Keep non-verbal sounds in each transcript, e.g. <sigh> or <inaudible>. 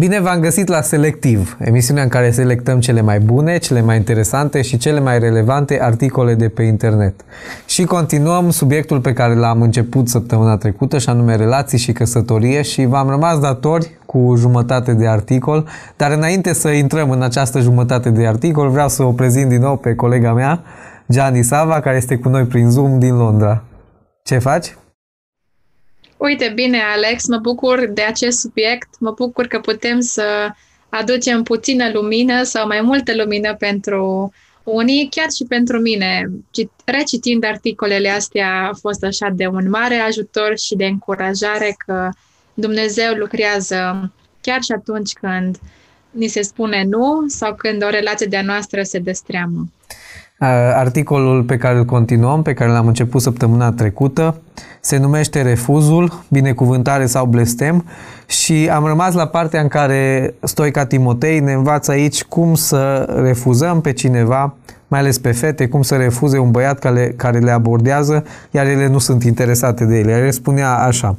Bine v-am găsit la Selectiv, emisiunea în care selectăm cele mai bune, cele mai interesante și cele mai relevante articole de pe internet. Și continuăm subiectul pe care l-am început săptămâna trecută, și anume relații și căsătorie și v-am rămas datori cu jumătate de articol, dar înainte să intrăm în această jumătate de articol, vreau să o prezint din nou pe colega mea, Gianni Sava, care este cu noi prin Zoom din Londra. Ce faci? Uite, bine, Alex, mă bucur de acest subiect, mă bucur că putem să aducem puțină lumină sau mai multă lumină pentru unii, chiar și pentru mine. Recitind articolele astea a fost așa de un mare ajutor și de încurajare că Dumnezeu lucrează chiar și atunci când ni se spune nu sau când o relație de-a noastră se destreamă. Articolul pe care îl continuăm, pe care l-am început săptămâna trecută, se numește Refuzul, binecuvântare sau blestem și am rămas la partea în care Stoica Timotei ne învață aici cum să refuzăm pe cineva, mai ales pe fete, cum să refuze un băiat care, care le abordează, iar ele nu sunt interesate de ele. El spunea așa,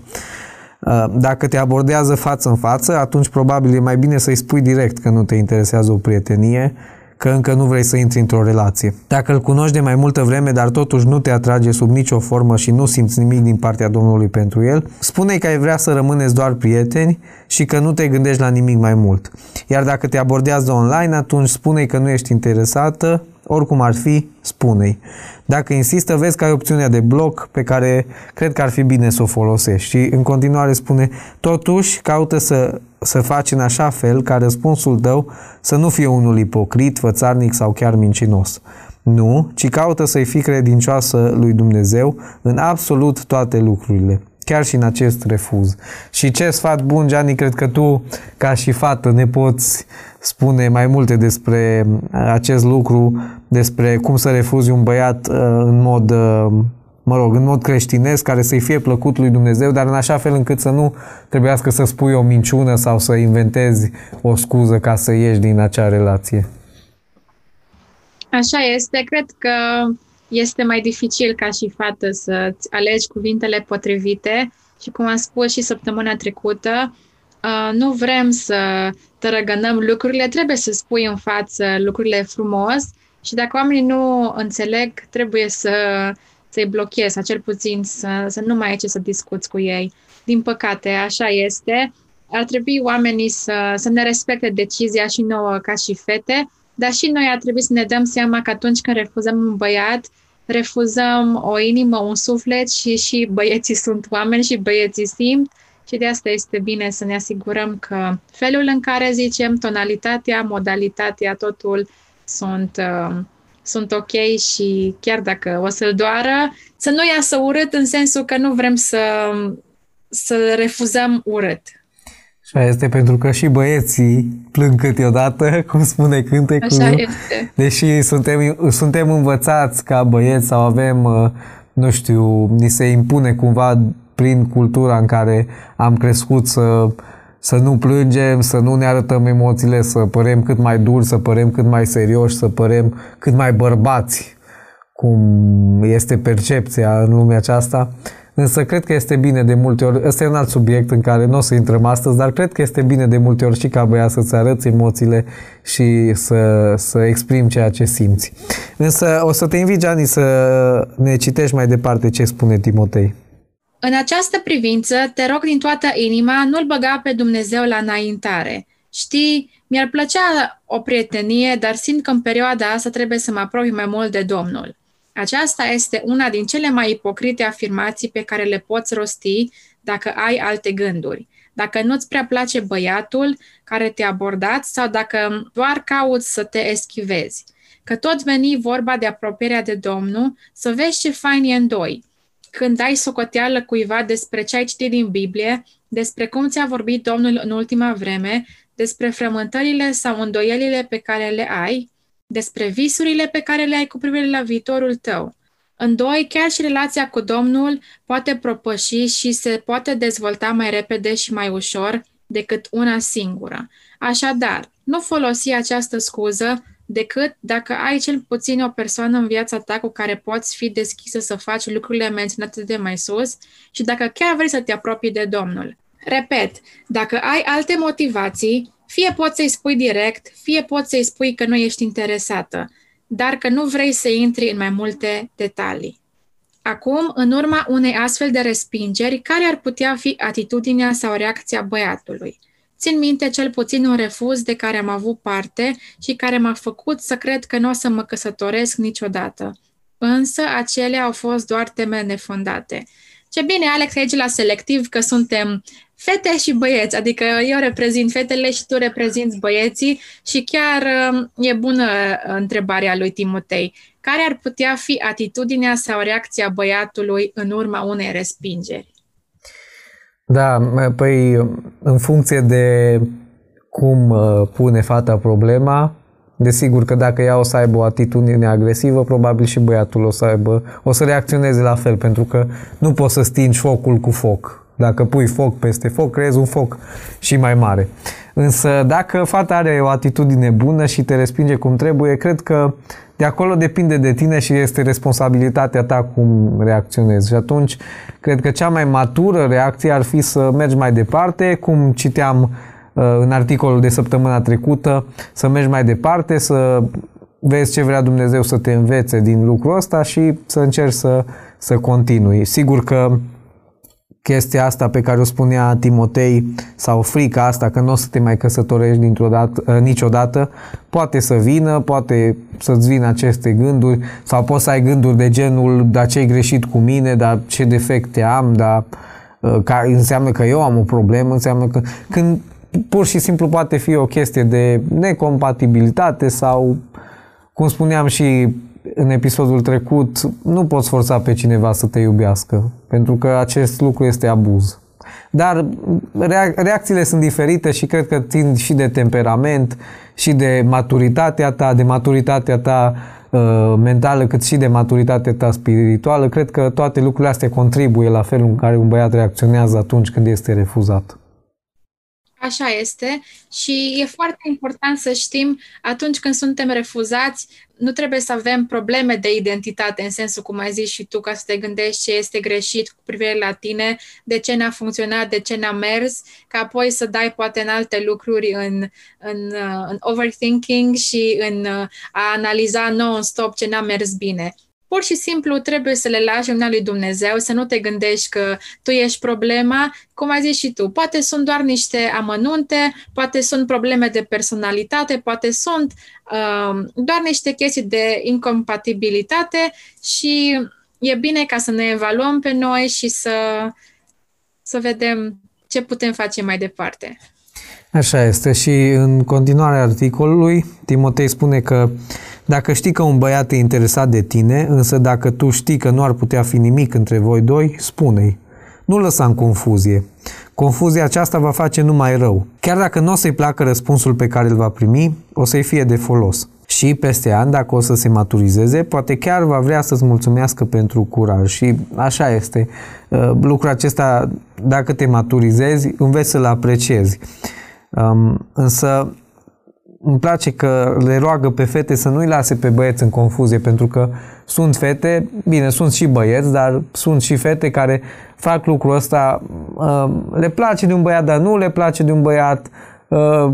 dacă te abordează față în față, atunci probabil e mai bine să-i spui direct că nu te interesează o prietenie, că încă nu vrei să intri într-o relație. Dacă îl cunoști de mai multă vreme, dar totuși nu te atrage sub nicio formă și nu simți nimic din partea Domnului pentru el, spune că ai vrea să rămâneți doar prieteni și că nu te gândești la nimic mai mult. Iar dacă te abordează online, atunci spune că nu ești interesată, oricum ar fi, spune-i. Dacă insistă, vezi că ai opțiunea de bloc pe care cred că ar fi bine să o folosești. Și în continuare spune, totuși caută să, să faci în așa fel ca răspunsul tău să nu fie unul ipocrit, fățarnic sau chiar mincinos. Nu, ci caută să-i fii credincioasă lui Dumnezeu în absolut toate lucrurile chiar și în acest refuz. Și ce sfat bun, Gianni, cred că tu, ca și fată, ne poți spune mai multe despre uh, acest lucru, despre cum să refuzi un băiat uh, în mod uh, mă rog, în mod creștinesc, care să-i fie plăcut lui Dumnezeu, dar în așa fel încât să nu trebuiască să spui o minciună sau să inventezi o scuză ca să ieși din acea relație. Așa este. Cred că este mai dificil ca și fată să-ți alegi cuvintele potrivite și cum am spus și săptămâna trecută, uh, nu vrem să tărăgănăm lucrurile, trebuie să spui în față lucrurile frumos și dacă oamenii nu înțeleg, trebuie să, să-i blochezi, sau cel puțin să, să nu mai ai ce să discuți cu ei. Din păcate, așa este. Ar trebui oamenii să, să ne respecte decizia și nouă ca și fete, dar și noi ar trebui să ne dăm seama că atunci când refuzăm un băiat, refuzăm o inimă, un suflet și și băieții <laughs> sunt oameni și băieții simt și de asta este bine să ne asigurăm că felul în care zicem, tonalitatea, modalitatea, totul sunt, uh, sunt ok și chiar dacă o să-l doară, să nu iasă urât în sensul că nu vrem să, să refuzăm urât. Așa este pentru că și băieții plâng câteodată, <laughs> cum spune cântecul. Așa este. Deși suntem, suntem învățați ca băieți sau avem, uh, nu știu, ni se impune cumva prin cultura în care am crescut să, să nu plângem, să nu ne arătăm emoțiile, să părem cât mai duri, să părem cât mai serioși, să părem cât mai bărbați, cum este percepția în lumea aceasta. Însă cred că este bine de multe ori, ăsta e un alt subiect în care nu o să intrăm astăzi, dar cred că este bine de multe ori și ca băiat să-ți arăți emoțiile și să, să exprimi ceea ce simți. Însă o să te invit, Gianni, să ne citești mai departe ce spune Timotei. În această privință, te rog din toată inima, nu-L băga pe Dumnezeu la înaintare. Știi, mi-ar plăcea o prietenie, dar simt că în perioada asta trebuie să mă apropii mai mult de Domnul. Aceasta este una din cele mai ipocrite afirmații pe care le poți rosti dacă ai alte gânduri. Dacă nu-ți prea place băiatul care te-a abordat sau dacă doar cauți să te eschivezi. Că tot veni vorba de apropierea de Domnul, să vezi ce fain e în doi. Când ai socoteală cuiva despre ce ai citit din Biblie, despre cum ți-a vorbit Domnul în ultima vreme, despre frământările sau îndoielile pe care le ai, despre visurile pe care le ai cu privire la viitorul tău. În doi, chiar și relația cu Domnul poate propăși și se poate dezvolta mai repede și mai ușor decât una singură. Așadar, nu folosi această scuză decât dacă ai cel puțin o persoană în viața ta cu care poți fi deschisă să faci lucrurile menționate de mai sus și dacă chiar vrei să te apropii de Domnul. Repet, dacă ai alte motivații, fie poți să-i spui direct, fie poți să-i spui că nu ești interesată, dar că nu vrei să intri în mai multe detalii. Acum, în urma unei astfel de respingeri, care ar putea fi atitudinea sau reacția băiatului? Țin minte cel puțin un refuz de care am avut parte și care m-a făcut să cred că nu o să mă căsătoresc niciodată. Însă, acelea au fost doar teme nefondate. Ce bine, Alex, aici la selectiv că suntem fete și băieți, adică eu reprezint fetele și tu reprezinți băieții și chiar um, e bună uh, întrebarea lui Timotei. Care ar putea fi atitudinea sau reacția băiatului în urma unei respingeri? Da, păi în funcție de cum uh, pune fata problema, desigur că dacă ea o să aibă o atitudine agresivă, probabil și băiatul o să aibă, o să reacționeze la fel, pentru că nu poți să stingi focul cu foc. Dacă pui foc peste foc, creezi un foc și mai mare. Însă dacă fata are o atitudine bună și te respinge cum trebuie, cred că de acolo depinde de tine și este responsabilitatea ta cum reacționezi. Și atunci, cred că cea mai matură reacție ar fi să mergi mai departe, cum citeam uh, în articolul de săptămâna trecută, să mergi mai departe, să vezi ce vrea Dumnezeu să te învețe din lucrul ăsta și să încerci să, să continui. Sigur că chestia asta pe care o spunea Timotei sau frica asta că nu o să te mai căsătorești dintr-o dată, ă, niciodată, poate să vină, poate să-ți vină aceste gânduri sau poți să ai gânduri de genul dar ce-ai greșit cu mine, dar ce defecte am, dar ă, ca, înseamnă că eu am o problemă, înseamnă că când pur și simplu poate fi o chestie de necompatibilitate sau cum spuneam și în episodul trecut, nu poți forța pe cineva să te iubească, pentru că acest lucru este abuz. Dar reacțiile sunt diferite și cred că țin și de temperament, și de maturitatea ta, de maturitatea ta uh, mentală, cât și de maturitatea ta spirituală. Cred că toate lucrurile astea contribuie la felul în care un băiat reacționează atunci când este refuzat. Așa este. Și e foarte important să știm atunci când suntem refuzați, nu trebuie să avem probleme de identitate în sensul cum ai zis și tu ca să te gândești ce este greșit cu privire la tine, de ce n-a funcționat, de ce n-a mers, ca apoi să dai poate în alte lucruri în, în, în overthinking și în a analiza non-stop ce n-a mers bine pur și simplu trebuie să le lași în lui Dumnezeu, să nu te gândești că tu ești problema, cum ai zis și tu. Poate sunt doar niște amănunte, poate sunt probleme de personalitate, poate sunt uh, doar niște chestii de incompatibilitate și e bine ca să ne evaluăm pe noi și să, să vedem ce putem face mai departe. Așa este și în continuarea articolului Timotei spune că dacă știi că un băiat e interesat de tine, însă dacă tu știi că nu ar putea fi nimic între voi doi, spune-i. Nu lăsa în confuzie. Confuzia aceasta va face numai rău. Chiar dacă nu o să-i placă răspunsul pe care îl va primi, o să-i fie de folos. Și peste ani, dacă o să se maturizeze, poate chiar va vrea să-ți mulțumească pentru curaj. Și așa este. Uh, lucrul acesta, dacă te maturizezi, înveți să-l apreciezi. Um, însă îmi place că le roagă pe fete să nu-i lase pe băieți în confuzie, pentru că sunt fete, bine, sunt și băieți, dar sunt și fete care fac lucrul ăsta, um, le place de un băiat, dar nu le place de un băiat, uh,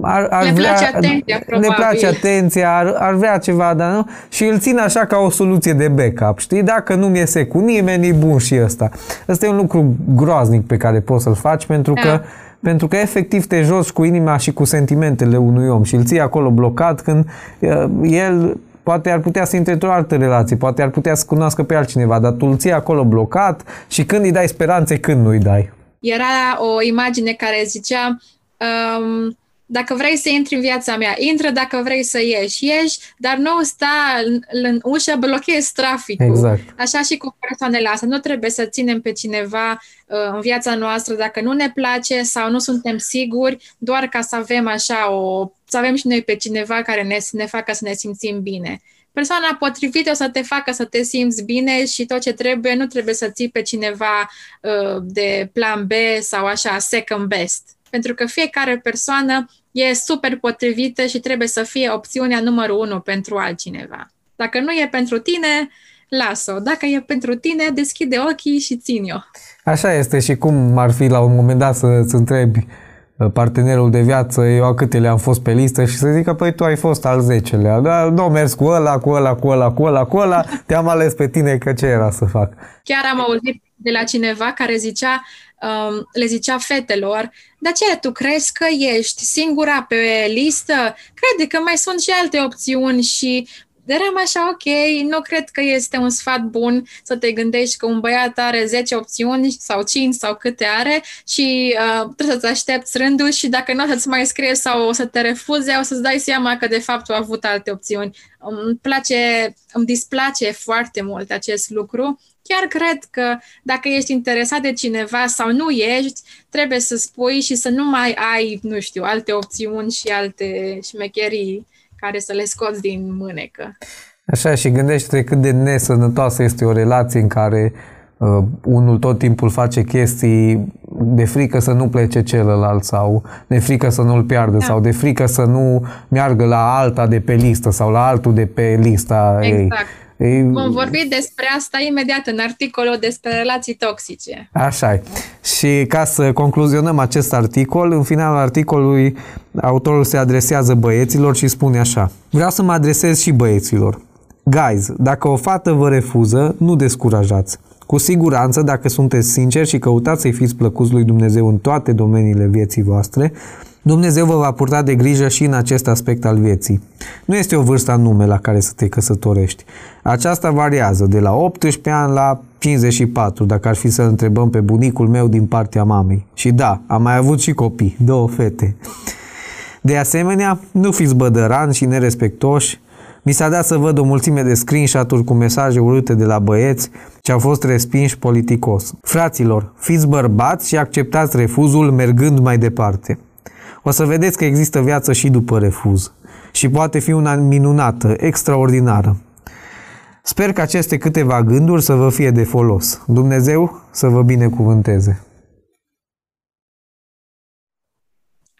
ar, ar le vrea, place atenția, probabil. Le place atenția, ar, ar vrea ceva, dar nu? Și îl țin așa ca o soluție de backup, știi? Dacă nu mi iese cu nimeni, e bun și ăsta. Ăsta e un lucru groaznic pe care poți să-l faci, pentru da. că pentru că efectiv te joci cu inima și cu sentimentele unui om și îl ții acolo blocat când uh, el poate ar putea să intre într-o altă relație, poate ar putea să cunoască pe altcineva, dar tu îl ții acolo blocat și când îi dai speranțe, când nu îi dai. Era o imagine care zicea um, dacă vrei să intri în viața mea, intră dacă vrei să ieși, ieși, dar nu sta în, în ușă, blochezi traficul. Exact. Așa și cu persoanele astea. Nu trebuie să ținem pe cineva uh, în viața noastră dacă nu ne place sau nu suntem siguri, doar ca să avem așa o... să avem și noi pe cineva care ne, ne facă să ne simțim bine. Persoana potrivită o să te facă să te simți bine și tot ce trebuie, nu trebuie să ții pe cineva uh, de plan B sau așa second best. Pentru că fiecare persoană e super potrivită și trebuie să fie opțiunea numărul unu pentru altcineva. Dacă nu e pentru tine, las-o. Dacă e pentru tine, deschide ochii și țin-o. Așa este și cum ar fi la un moment dat să-ți întrebi uh, partenerul de viață, eu a câtele am fost pe listă și să zică, păi tu ai fost al zecelea, da, nu mers cu ăla, cu ăla, cu ăla, cu ăla, cu ăla, te-am ales pe tine că ce era să fac. Chiar am auzit de la cineva care zicea, um, le zicea fetelor, dar ce, tu crezi că ești singura pe listă? Crede că mai sunt și alte opțiuni și eram așa, ok, nu cred că este un sfat bun să te gândești că un băiat are 10 opțiuni sau 5 sau câte are și uh, trebuie să-ți aștepți rândul și dacă nu o să-ți mai scrie sau o să te refuze, o să-ți dai seama că de fapt au avut alte opțiuni. Îmi place, îmi displace foarte mult acest lucru. Chiar cred că dacă ești interesat de cineva sau nu ești, trebuie să spui și să nu mai ai, nu știu, alte opțiuni și alte șmecherii care să le scoți din mânecă. Așa, și gândește cât de nesănătoasă este o relație în care uh, unul tot timpul face chestii de frică să nu plece celălalt sau de frică să nu-l piardă da. sau de frică să nu meargă la alta de pe listă sau la altul de pe lista exact. ei. Vom vorbi despre asta imediat în articolul despre relații toxice. Așa e. Și ca să concluzionăm acest articol, în finalul articolului autorul se adresează băieților și spune așa. Vreau să mă adresez și băieților. Guys, dacă o fată vă refuză, nu descurajați. Cu siguranță, dacă sunteți sinceri și căutați să-i fiți plăcuți lui Dumnezeu în toate domeniile vieții voastre, Dumnezeu vă va purta de grijă și în acest aspect al vieții. Nu este o vârstă anume la care să te căsătorești. Aceasta variază de la 18 ani la 54, dacă ar fi să întrebăm pe bunicul meu din partea mamei. Și da, am mai avut și copii, două fete. De asemenea, nu fiți bădărani și nerespectoși. Mi s-a dat să văd o mulțime de screenshot-uri cu mesaje urâte de la băieți ce au fost respinși politicos. Fraților, fiți bărbați și acceptați refuzul mergând mai departe o să vedeți că există viață și după refuz. Și poate fi una minunată, extraordinară. Sper că aceste câteva gânduri să vă fie de folos. Dumnezeu să vă binecuvânteze.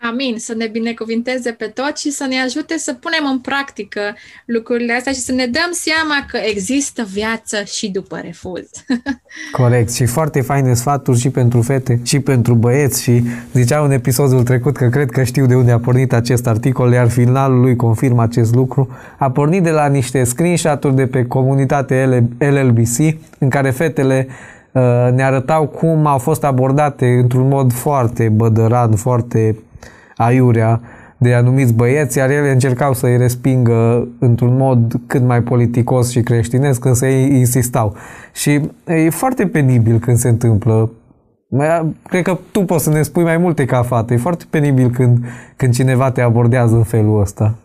Amin, să ne binecuvinteze pe toți și să ne ajute să punem în practică lucrurile astea și să ne dăm seama că există viață și după refuz. <laughs> Corect și foarte faine sfaturi și pentru fete și pentru băieți și zicea în episodul trecut că cred că știu de unde a pornit acest articol, iar finalul lui confirmă acest lucru. A pornit de la niște screenshot-uri de pe comunitate LLBC în care fetele uh, ne arătau cum au fost abordate într-un mod foarte bădăran, foarte aiurea de anumiți băieți, iar ele încercau să-i respingă într-un mod cât mai politicos și creștinesc, însă ei insistau. Și e foarte penibil când se întâmplă. Cred că tu poți să ne spui mai multe ca fată. E foarte penibil când, când cineva te abordează în felul ăsta.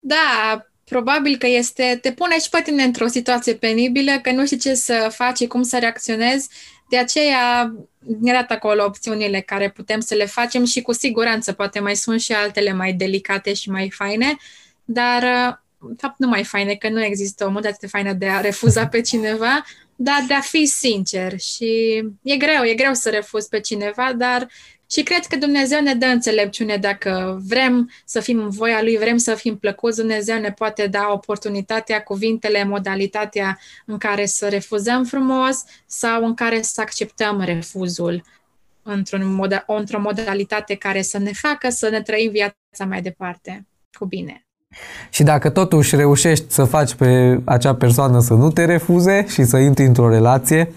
Da, probabil că este, te pune și pe tine într-o situație penibilă, că nu știi ce să faci, cum să reacționezi de aceea ne arată acolo opțiunile care putem să le facem și cu siguranță poate mai sunt și altele mai delicate și mai faine, dar în fapt nu mai faine, că nu există o modalitate faină de a refuza pe cineva, dar de a fi sincer și e greu, e greu să refuz pe cineva, dar și cred că Dumnezeu ne dă înțelepciune dacă vrem să fim în voia Lui, vrem să fim plăcuți, Dumnezeu ne poate da oportunitatea, cuvintele, modalitatea în care să refuzăm frumos sau în care să acceptăm refuzul într-un moda, într-o modalitate care să ne facă să ne trăim viața mai departe cu bine. Și dacă totuși reușești să faci pe acea persoană să nu te refuze și să intri într-o relație,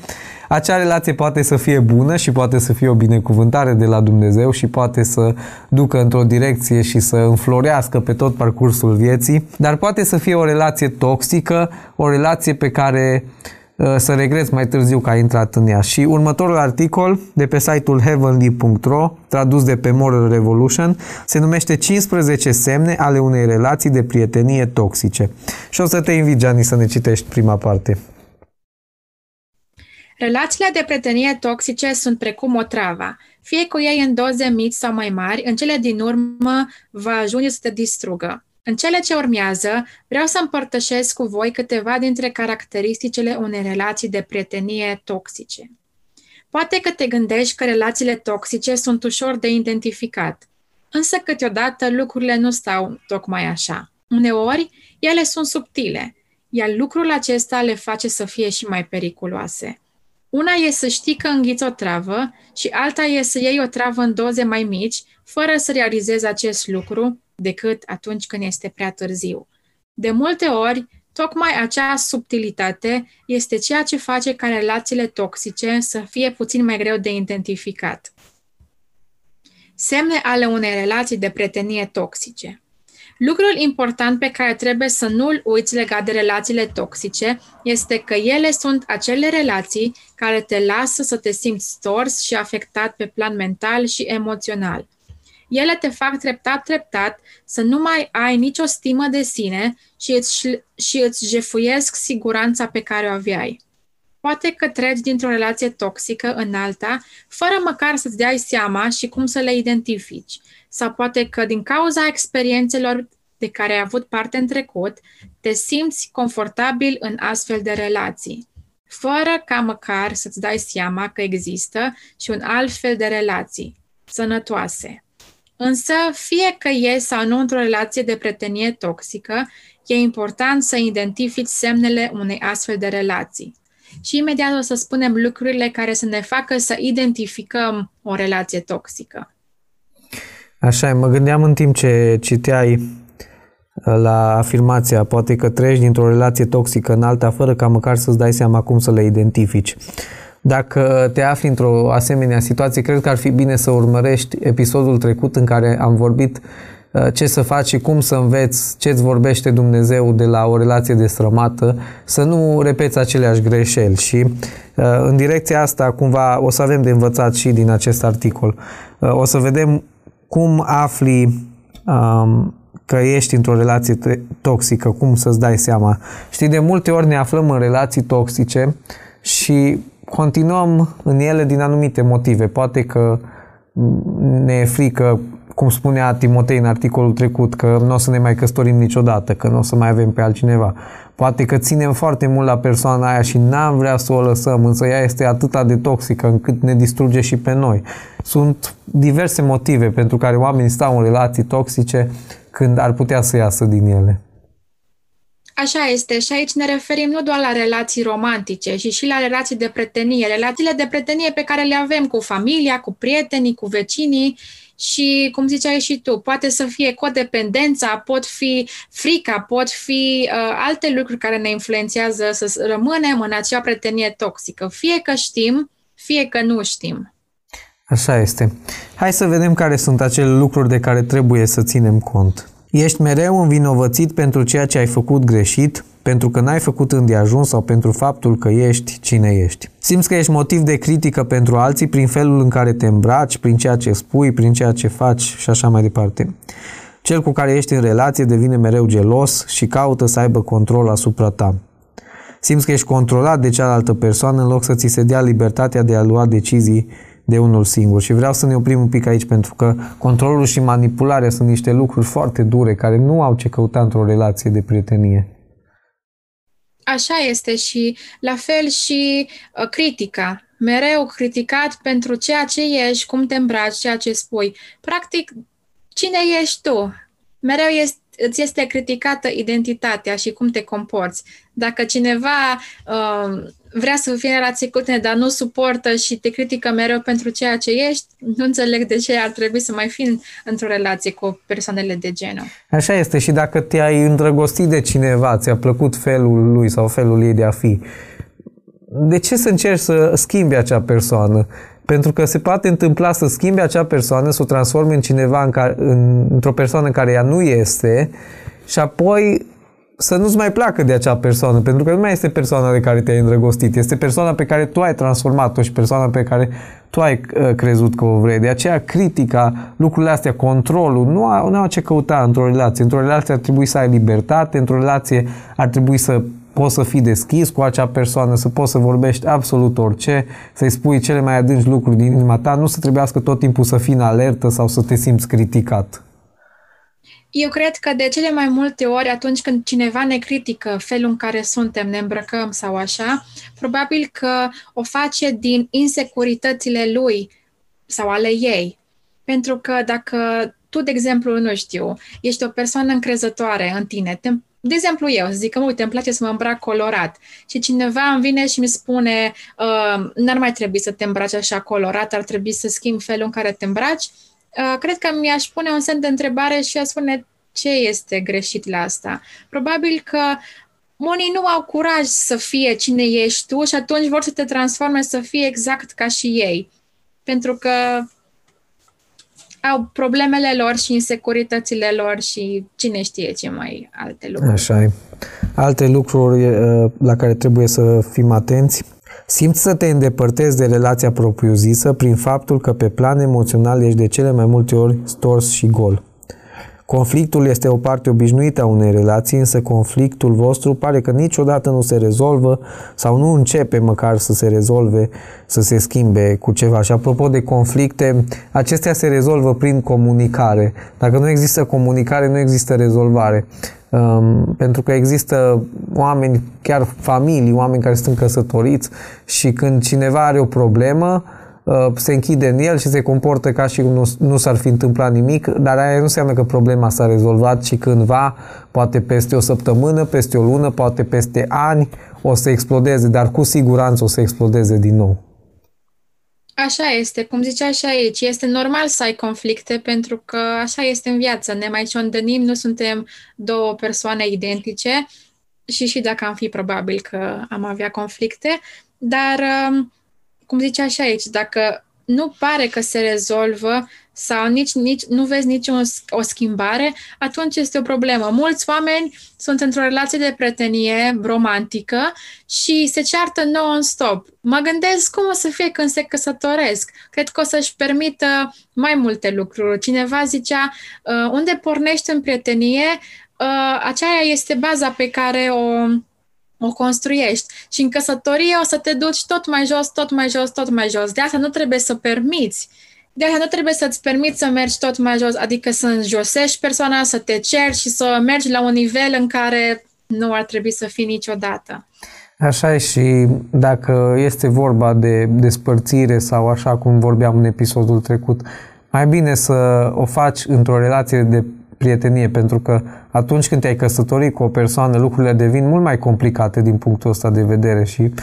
acea relație poate să fie bună și poate să fie o binecuvântare de la Dumnezeu și poate să ducă într-o direcție și să înflorească pe tot parcursul vieții, dar poate să fie o relație toxică, o relație pe care uh, să regreți mai târziu că ai intrat în ea. Și următorul articol de pe site-ul heavenly.ro, tradus de pe Moral Revolution, se numește 15 semne ale unei relații de prietenie toxice. Și o să te invit, Gianni, să ne citești prima parte. Relațiile de prietenie toxice sunt precum o travă. Fie cu ei în doze mici sau mai mari, în cele din urmă va ajunge să te distrugă. În cele ce urmează, vreau să împărtășesc cu voi câteva dintre caracteristicile unei relații de prietenie toxice. Poate că te gândești că relațiile toxice sunt ușor de identificat, însă câteodată lucrurile nu stau tocmai așa. Uneori, ele sunt subtile, iar lucrul acesta le face să fie și mai periculoase. Una e să știi că înghiți o travă și alta e să iei o travă în doze mai mici, fără să realizezi acest lucru, decât atunci când este prea târziu. De multe ori, tocmai acea subtilitate este ceea ce face ca relațiile toxice să fie puțin mai greu de identificat. Semne ale unei relații de prietenie toxice. Lucrul important pe care trebuie să nu-l uiți legat de relațiile toxice este că ele sunt acele relații care te lasă să te simți stors și afectat pe plan mental și emoțional. Ele te fac treptat, treptat să nu mai ai nicio stimă de sine și îți, și îți jefuiesc siguranța pe care o aveai. Poate că treci dintr-o relație toxică în alta, fără măcar să-ți dai seama și cum să le identifici. Sau poate că din cauza experiențelor de care ai avut parte în trecut, te simți confortabil în astfel de relații, fără ca măcar să-ți dai seama că există și un alt fel de relații, sănătoase. Însă, fie că e sau nu într-o relație de prietenie toxică, e important să identifici semnele unei astfel de relații. Și imediat o să spunem lucrurile care să ne facă să identificăm o relație toxică. Așa, mă gândeam în timp ce citeai uh, la afirmația, poate că treci dintr-o relație toxică în alta fără ca măcar să-ți dai seama cum să le identifici. Dacă te afli într-o asemenea situație, cred că ar fi bine să urmărești episodul trecut în care am vorbit uh, ce să faci și cum să înveți ce îți vorbește Dumnezeu de la o relație destrămată, să nu repeți aceleași greșeli și uh, în direcția asta cumva o să avem de învățat și din acest articol. Uh, o să vedem cum afli um, că ești într-o relație toxică, cum să-ți dai seama. Știi, de multe ori ne aflăm în relații toxice și continuăm în ele din anumite motive. Poate că ne e frică, cum spunea Timotei în articolul trecut, că nu o să ne mai căsătorim niciodată, că nu o să mai avem pe altcineva. Poate că ținem foarte mult la persoana aia și n-am vrea să o lăsăm, însă ea este atât de toxică încât ne distruge și pe noi. Sunt diverse motive pentru care oamenii stau în relații toxice când ar putea să iasă din ele. Așa este și aici ne referim nu doar la relații romantice, ci și la relații de prietenie, relațiile de prietenie pe care le avem cu familia, cu prietenii, cu vecinii și, cum ziceai și tu, poate să fie codependența, pot fi frica, pot fi uh, alte lucruri care ne influențează să rămânem în acea prietenie toxică, fie că știm, fie că nu știm. Așa este. Hai să vedem care sunt acele lucruri de care trebuie să ținem cont. Ești mereu învinovățit pentru ceea ce ai făcut greșit, pentru că n-ai făcut îndeajuns sau pentru faptul că ești cine ești. Simți că ești motiv de critică pentru alții prin felul în care te îmbraci, prin ceea ce spui, prin ceea ce faci și așa mai departe. Cel cu care ești în relație devine mereu gelos și caută să aibă control asupra ta. Simți că ești controlat de cealaltă persoană în loc să ți se dea libertatea de a lua decizii de unul singur. Și vreau să ne oprim un pic aici pentru că controlul și manipularea sunt niște lucruri foarte dure care nu au ce căuta într-o relație de prietenie. Așa este și la fel și uh, critica. Mereu criticat pentru ceea ce ești, cum te îmbraci, ceea ce spui. Practic, cine ești tu? Mereu este, îți este criticată identitatea și cum te comporți. Dacă cineva uh, vrea să fie în relație cu tine, dar nu suportă și te critică mereu pentru ceea ce ești, nu înțeleg de ce ar trebui să mai fii într-o relație cu persoanele de genul. Așa este și dacă te-ai îndrăgostit de cineva, ți-a plăcut felul lui sau felul ei de a fi, de ce să încerci să schimbi acea persoană? Pentru că se poate întâmpla să schimbi acea persoană, să o transformi în cineva, în care, în, într-o persoană care ea nu este și apoi să nu-ți mai placă de acea persoană, pentru că nu mai este persoana de care te-ai îndrăgostit, este persoana pe care tu ai transformat-o și persoana pe care tu ai uh, crezut că o vrei. De aceea critica, lucrurile astea, controlul, nu au, nu au ce căuta într-o relație. Într-o relație ar trebui să ai libertate, într-o relație ar trebui să poți să fii deschis cu acea persoană, să poți să vorbești absolut orice, să-i spui cele mai adânci lucruri din inima ta, nu să trebuiască tot timpul să fii în alertă sau să te simți criticat. Eu cred că de cele mai multe ori, atunci când cineva ne critică felul în care suntem, ne îmbrăcăm sau așa, probabil că o face din insecuritățile lui sau ale ei. Pentru că dacă tu, de exemplu, nu știu, ești o persoană încrezătoare în tine, te, de exemplu eu, să zic că, uite, îmi place să mă îmbrac colorat și cineva îmi vine și mi spune uh, n-ar mai trebui să te îmbraci așa colorat, ar trebui să schimbi felul în care te îmbraci, uh, cred că mi-aș pune un semn de întrebare și aș spune ce este greșit la asta. Probabil că unii nu au curaj să fie cine ești tu și atunci vor să te transforme să fie exact ca și ei. Pentru că au problemele lor și insecuritățile lor și cine știe ce mai alte lucruri. Așa e. Alte lucruri la care trebuie să fim atenți. Simți să te îndepărtezi de relația propriu-zisă prin faptul că pe plan emoțional ești de cele mai multe ori stors și gol. Conflictul este o parte obișnuită a unei relații, însă conflictul vostru pare că niciodată nu se rezolvă sau nu începe măcar să se rezolve, să se schimbe cu ceva. Și apropo de conflicte, acestea se rezolvă prin comunicare. Dacă nu există comunicare, nu există rezolvare. Um, pentru că există oameni, chiar familii, oameni care sunt căsătoriți și când cineva are o problemă, Uh, se închide în el și se comportă ca și cum nu, nu s-ar fi întâmplat nimic, dar aia nu înseamnă că problema s-a rezolvat și cândva, poate peste o săptămână, peste o lună, poate peste ani, o să explodeze, dar cu siguranță o să explodeze din nou. Așa este, cum zicea și aici, este normal să ai conflicte pentru că așa este în viață, ne mai ciondănim, nu suntem două persoane identice și și dacă am fi probabil că am avea conflicte, dar um, cum zicea și aici, dacă nu pare că se rezolvă sau nici, nici nu vezi nici o, o schimbare, atunci este o problemă. Mulți oameni sunt într-o relație de prietenie romantică și se ceartă non-stop. Mă gândesc cum o să fie când se căsătoresc. Cred că o să-și permită mai multe lucruri. Cineva zicea, uh, unde pornești în prietenie, uh, aceea este baza pe care o o construiești. Și în căsătorie o să te duci tot mai jos, tot mai jos, tot mai jos. De asta nu trebuie să permiți. De asta nu trebuie să-ți permiți să mergi tot mai jos, adică să înjosești persoana, să te cerți și să mergi la un nivel în care nu ar trebui să fii niciodată. Așa e și dacă este vorba de despărțire sau așa cum vorbeam în episodul trecut, mai bine să o faci într-o relație de prietenie, pentru că atunci când te-ai căsătorit cu o persoană, lucrurile devin mult mai complicate din punctul ăsta de vedere și uh,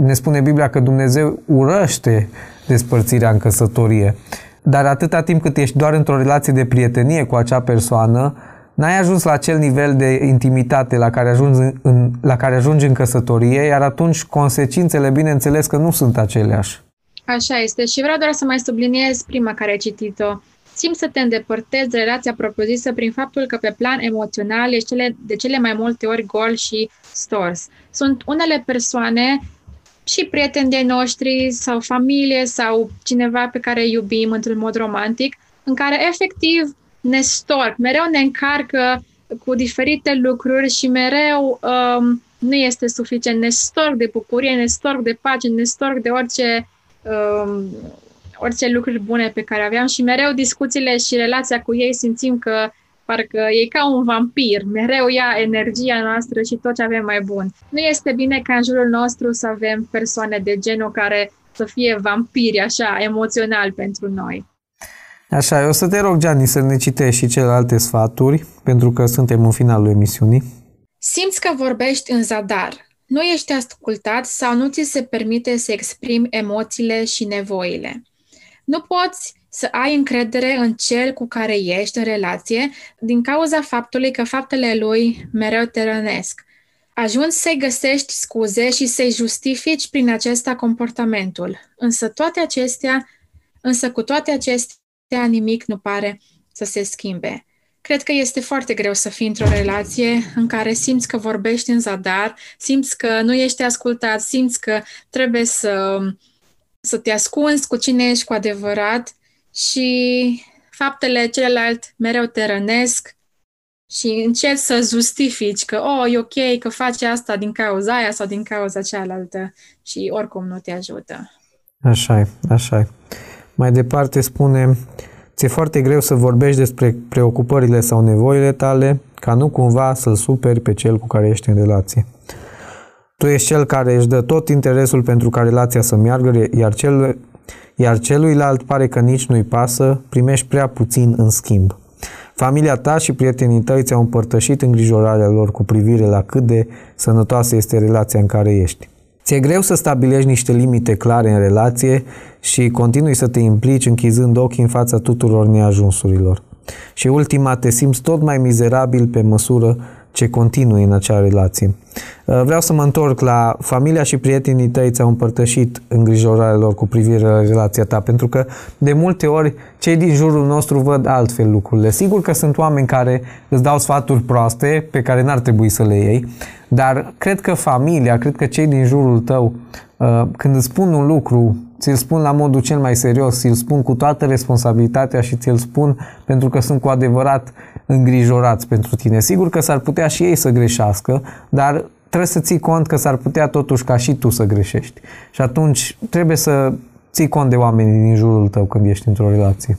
ne spune Biblia că Dumnezeu urăște despărțirea în căsătorie. Dar atâta timp cât ești doar într-o relație de prietenie cu acea persoană, n-ai ajuns la acel nivel de intimitate la care ajungi în, la care ajungi în căsătorie, iar atunci consecințele, bineînțeles, că nu sunt aceleași. Așa este. Și vreau doar să mai subliniez prima care ai citit-o simți să te îndepărtezi de relația propriu-zisă prin faptul că pe plan emoțional ești cele, de cele mai multe ori gol și stors. Sunt unele persoane și prieteni de noștri sau familie sau cineva pe care îi iubim într-un mod romantic, în care efectiv ne storc, mereu ne încarcă cu diferite lucruri și mereu um, nu este suficient. Ne storc de bucurie, ne storc de pace, ne storc de orice um, orice lucruri bune pe care aveam și mereu discuțiile și relația cu ei simțim că parcă e ca un vampir, mereu ia energia noastră și tot ce avem mai bun. Nu este bine ca în jurul nostru să avem persoane de genul care să fie vampiri așa, emoțional pentru noi. Așa, eu o să te rog, Gianni, să ne citești și celelalte sfaturi, pentru că suntem în finalul emisiunii. Simți că vorbești în zadar. Nu ești ascultat sau nu ți se permite să exprimi emoțiile și nevoile. Nu poți să ai încredere în cel cu care ești în relație din cauza faptului că faptele lui mereu te rănesc. Ajungi să-i găsești scuze și să-i justifici prin acesta comportamentul. Însă toate acestea, însă cu toate acestea nimic nu pare să se schimbe. Cred că este foarte greu să fii într-o relație în care simți că vorbești în zadar, simți că nu ești ascultat, simți că trebuie să să te ascunzi cu cine ești cu adevărat și faptele celălalt mereu te rănesc și încerci să justifici că, oh, e ok că faci asta din cauza aia sau din cauza cealaltă și oricum nu te ajută. Așa e, așa e. Mai departe spune, ți-e foarte greu să vorbești despre preocupările sau nevoile tale, ca nu cumva să-l superi pe cel cu care ești în relație. Tu ești cel care își dă tot interesul pentru ca relația să meargă, iar cel, iar celuilalt pare că nici nu-i pasă, primești prea puțin în schimb. Familia ta și prietenii tăi ți-au împărtășit îngrijorarea lor cu privire la cât de sănătoasă este relația în care ești. Ți-e greu să stabilești niște limite clare în relație și continui să te implici închizând ochii în fața tuturor neajunsurilor. Și ultima, te simți tot mai mizerabil pe măsură ce continui în acea relație. Uh, vreau să mă întorc la familia și prietenii tăi ți-au împărtășit îngrijorarea lor cu privire la relația ta, pentru că de multe ori cei din jurul nostru văd altfel lucrurile. Sigur că sunt oameni care îți dau sfaturi proaste pe care n-ar trebui să le iei, dar cred că familia, cred că cei din jurul tău, uh, când îți spun un lucru, ți-l spun la modul cel mai serios, ți-l spun cu toată responsabilitatea și ți-l spun pentru că sunt cu adevărat îngrijorați pentru tine. Sigur că s-ar putea și ei să greșească, dar trebuie să ții cont că s-ar putea totuși ca și tu să greșești. Și atunci trebuie să ții cont de oamenii din jurul tău când ești într-o relație.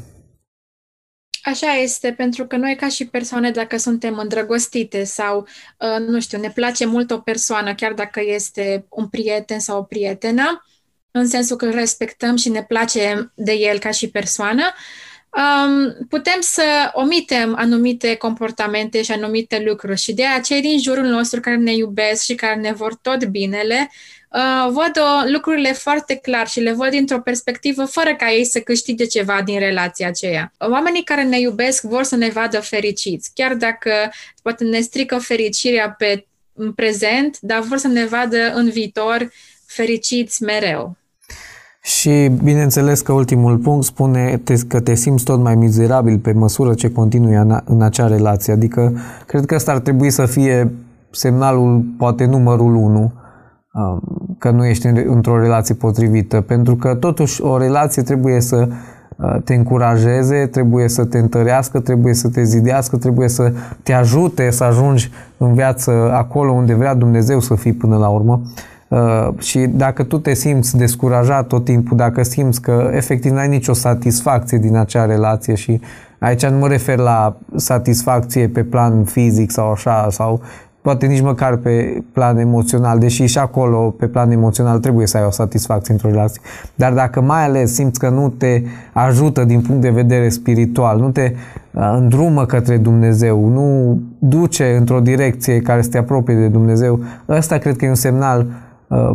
Așa este, pentru că noi ca și persoane, dacă suntem îndrăgostite sau, uh, nu știu, ne place mult o persoană, chiar dacă este un prieten sau o prietenă, în sensul că îl respectăm și ne place de el ca și persoană, um, putem să omitem anumite comportamente și anumite lucruri și de aceea cei din jurul nostru care ne iubesc și care ne vor tot binele, uh, văd o, lucrurile foarte clar și le văd dintr-o perspectivă fără ca ei să câștige ceva din relația aceea. Oamenii care ne iubesc vor să ne vadă fericiți, chiar dacă poate ne strică fericirea pe în prezent, dar vor să ne vadă în viitor fericiți mereu. Și bineînțeles că ultimul punct spune că te simți tot mai mizerabil pe măsură ce continui în acea relație. Adică cred că ăsta ar trebui să fie semnalul poate numărul unu um, că nu ești într-o relație potrivită. Pentru că totuși o relație trebuie să uh, te încurajeze, trebuie să te întărească, trebuie să te zidească, trebuie să te ajute să ajungi în viață acolo unde vrea Dumnezeu să fii până la urmă. Uh, și dacă tu te simți descurajat tot timpul, dacă simți că efectiv n-ai nicio satisfacție din acea relație și aici nu mă refer la satisfacție pe plan fizic sau așa, sau poate nici măcar pe plan emoțional, deși și acolo, pe plan emoțional, trebuie să ai o satisfacție într-o relație. Dar dacă mai ales simți că nu te ajută din punct de vedere spiritual, nu te uh, îndrumă către Dumnezeu, nu duce într-o direcție care să te apropie de Dumnezeu, ăsta cred că e un semnal Uh,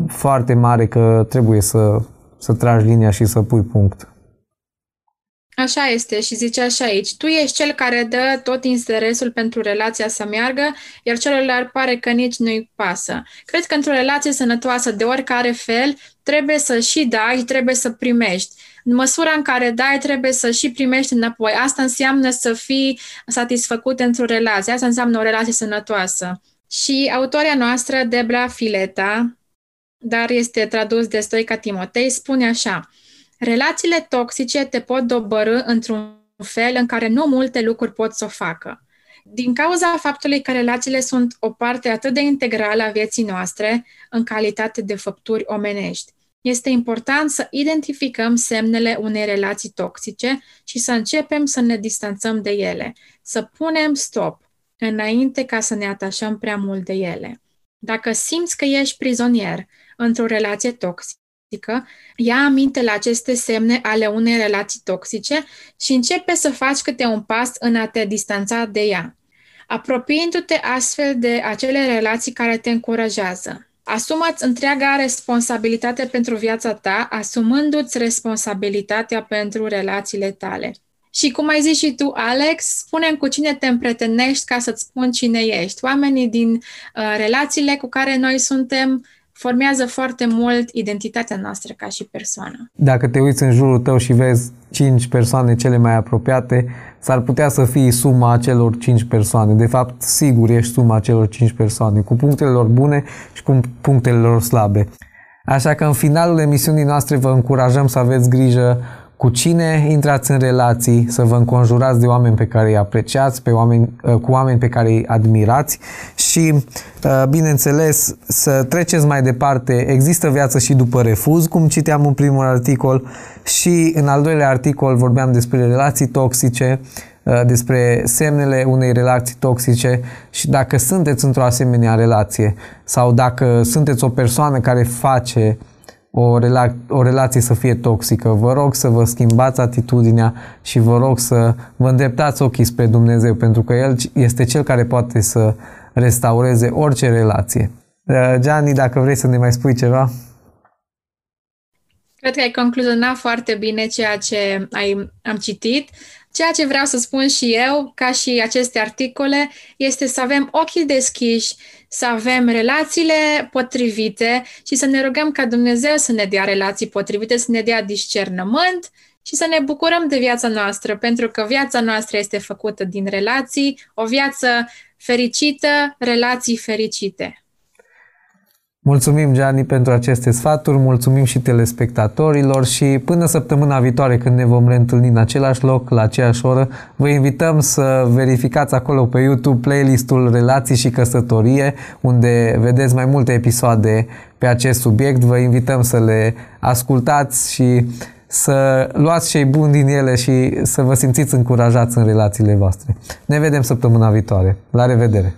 foarte mare că trebuie să, să tragi linia și să pui punct. Așa este și zice așa aici, tu ești cel care dă tot interesul pentru relația să meargă, iar celălalt pare că nici nu-i pasă. Cred că într-o relație sănătoasă, de oricare fel, trebuie să și dai și trebuie să primești. În măsura în care dai, trebuie să și primești înapoi. Asta înseamnă să fii satisfăcut într-o relație. Asta înseamnă o relație sănătoasă. Și autoria noastră, Debra Fileta, dar este tradus de Stoica Timotei, spune așa, relațiile toxice te pot dobărâ într-un fel în care nu multe lucruri pot să o facă. Din cauza faptului că relațiile sunt o parte atât de integrală a vieții noastre în calitate de făpturi omenești, este important să identificăm semnele unei relații toxice și să începem să ne distanțăm de ele, să punem stop înainte ca să ne atașăm prea mult de ele. Dacă simți că ești prizonier într-o relație toxică, ia aminte la aceste semne ale unei relații toxice și începe să faci câte un pas în a te distanța de ea, apropiindu-te astfel de acele relații care te încurajează. Asumați întreaga responsabilitate pentru viața ta, asumându-ți responsabilitatea pentru relațiile tale. Și cum ai zis și tu, Alex, spune cu cine te împretenești ca să-ți spun cine ești. Oamenii din uh, relațiile cu care noi suntem formează foarte mult identitatea noastră ca și persoană. Dacă te uiți în jurul tău și vezi cinci persoane cele mai apropiate, s-ar putea să fii suma acelor cinci persoane. De fapt, sigur ești suma acelor cinci persoane, cu punctele lor bune și cu punctele lor slabe. Așa că în finalul emisiunii noastre vă încurajăm să aveți grijă cu cine intrați în relații, să vă înconjurați de oameni pe care îi apreciați, pe oameni, uh, cu oameni pe care îi admirați și, uh, bineînțeles, să treceți mai departe. Există viață și după refuz, cum citeam în primul articol și în al doilea articol vorbeam despre relații toxice, uh, despre semnele unei relații toxice și dacă sunteți într-o asemenea relație sau dacă sunteți o persoană care face o, rela- o relație să fie toxică. Vă rog să vă schimbați atitudinea și vă rog să vă îndreptați ochii spre Dumnezeu, pentru că El este Cel care poate să restaureze orice relație. Uh, Gianni, dacă vrei să ne mai spui ceva? Cred că ai concluzionat foarte bine ceea ce ai, am citit. Ceea ce vreau să spun și eu, ca și aceste articole, este să avem ochii deschiși, să avem relațiile potrivite și să ne rugăm ca Dumnezeu să ne dea relații potrivite, să ne dea discernământ și să ne bucurăm de viața noastră, pentru că viața noastră este făcută din relații, o viață fericită, relații fericite. Mulțumim, Gianni, pentru aceste sfaturi, mulțumim și telespectatorilor și până săptămâna viitoare când ne vom reîntâlni în același loc, la aceeași oră, vă invităm să verificați acolo pe YouTube playlistul Relații și Căsătorie, unde vedeți mai multe episoade pe acest subiect. Vă invităm să le ascultați și să luați cei buni din ele și să vă simțiți încurajați în relațiile voastre. Ne vedem săptămâna viitoare. La revedere!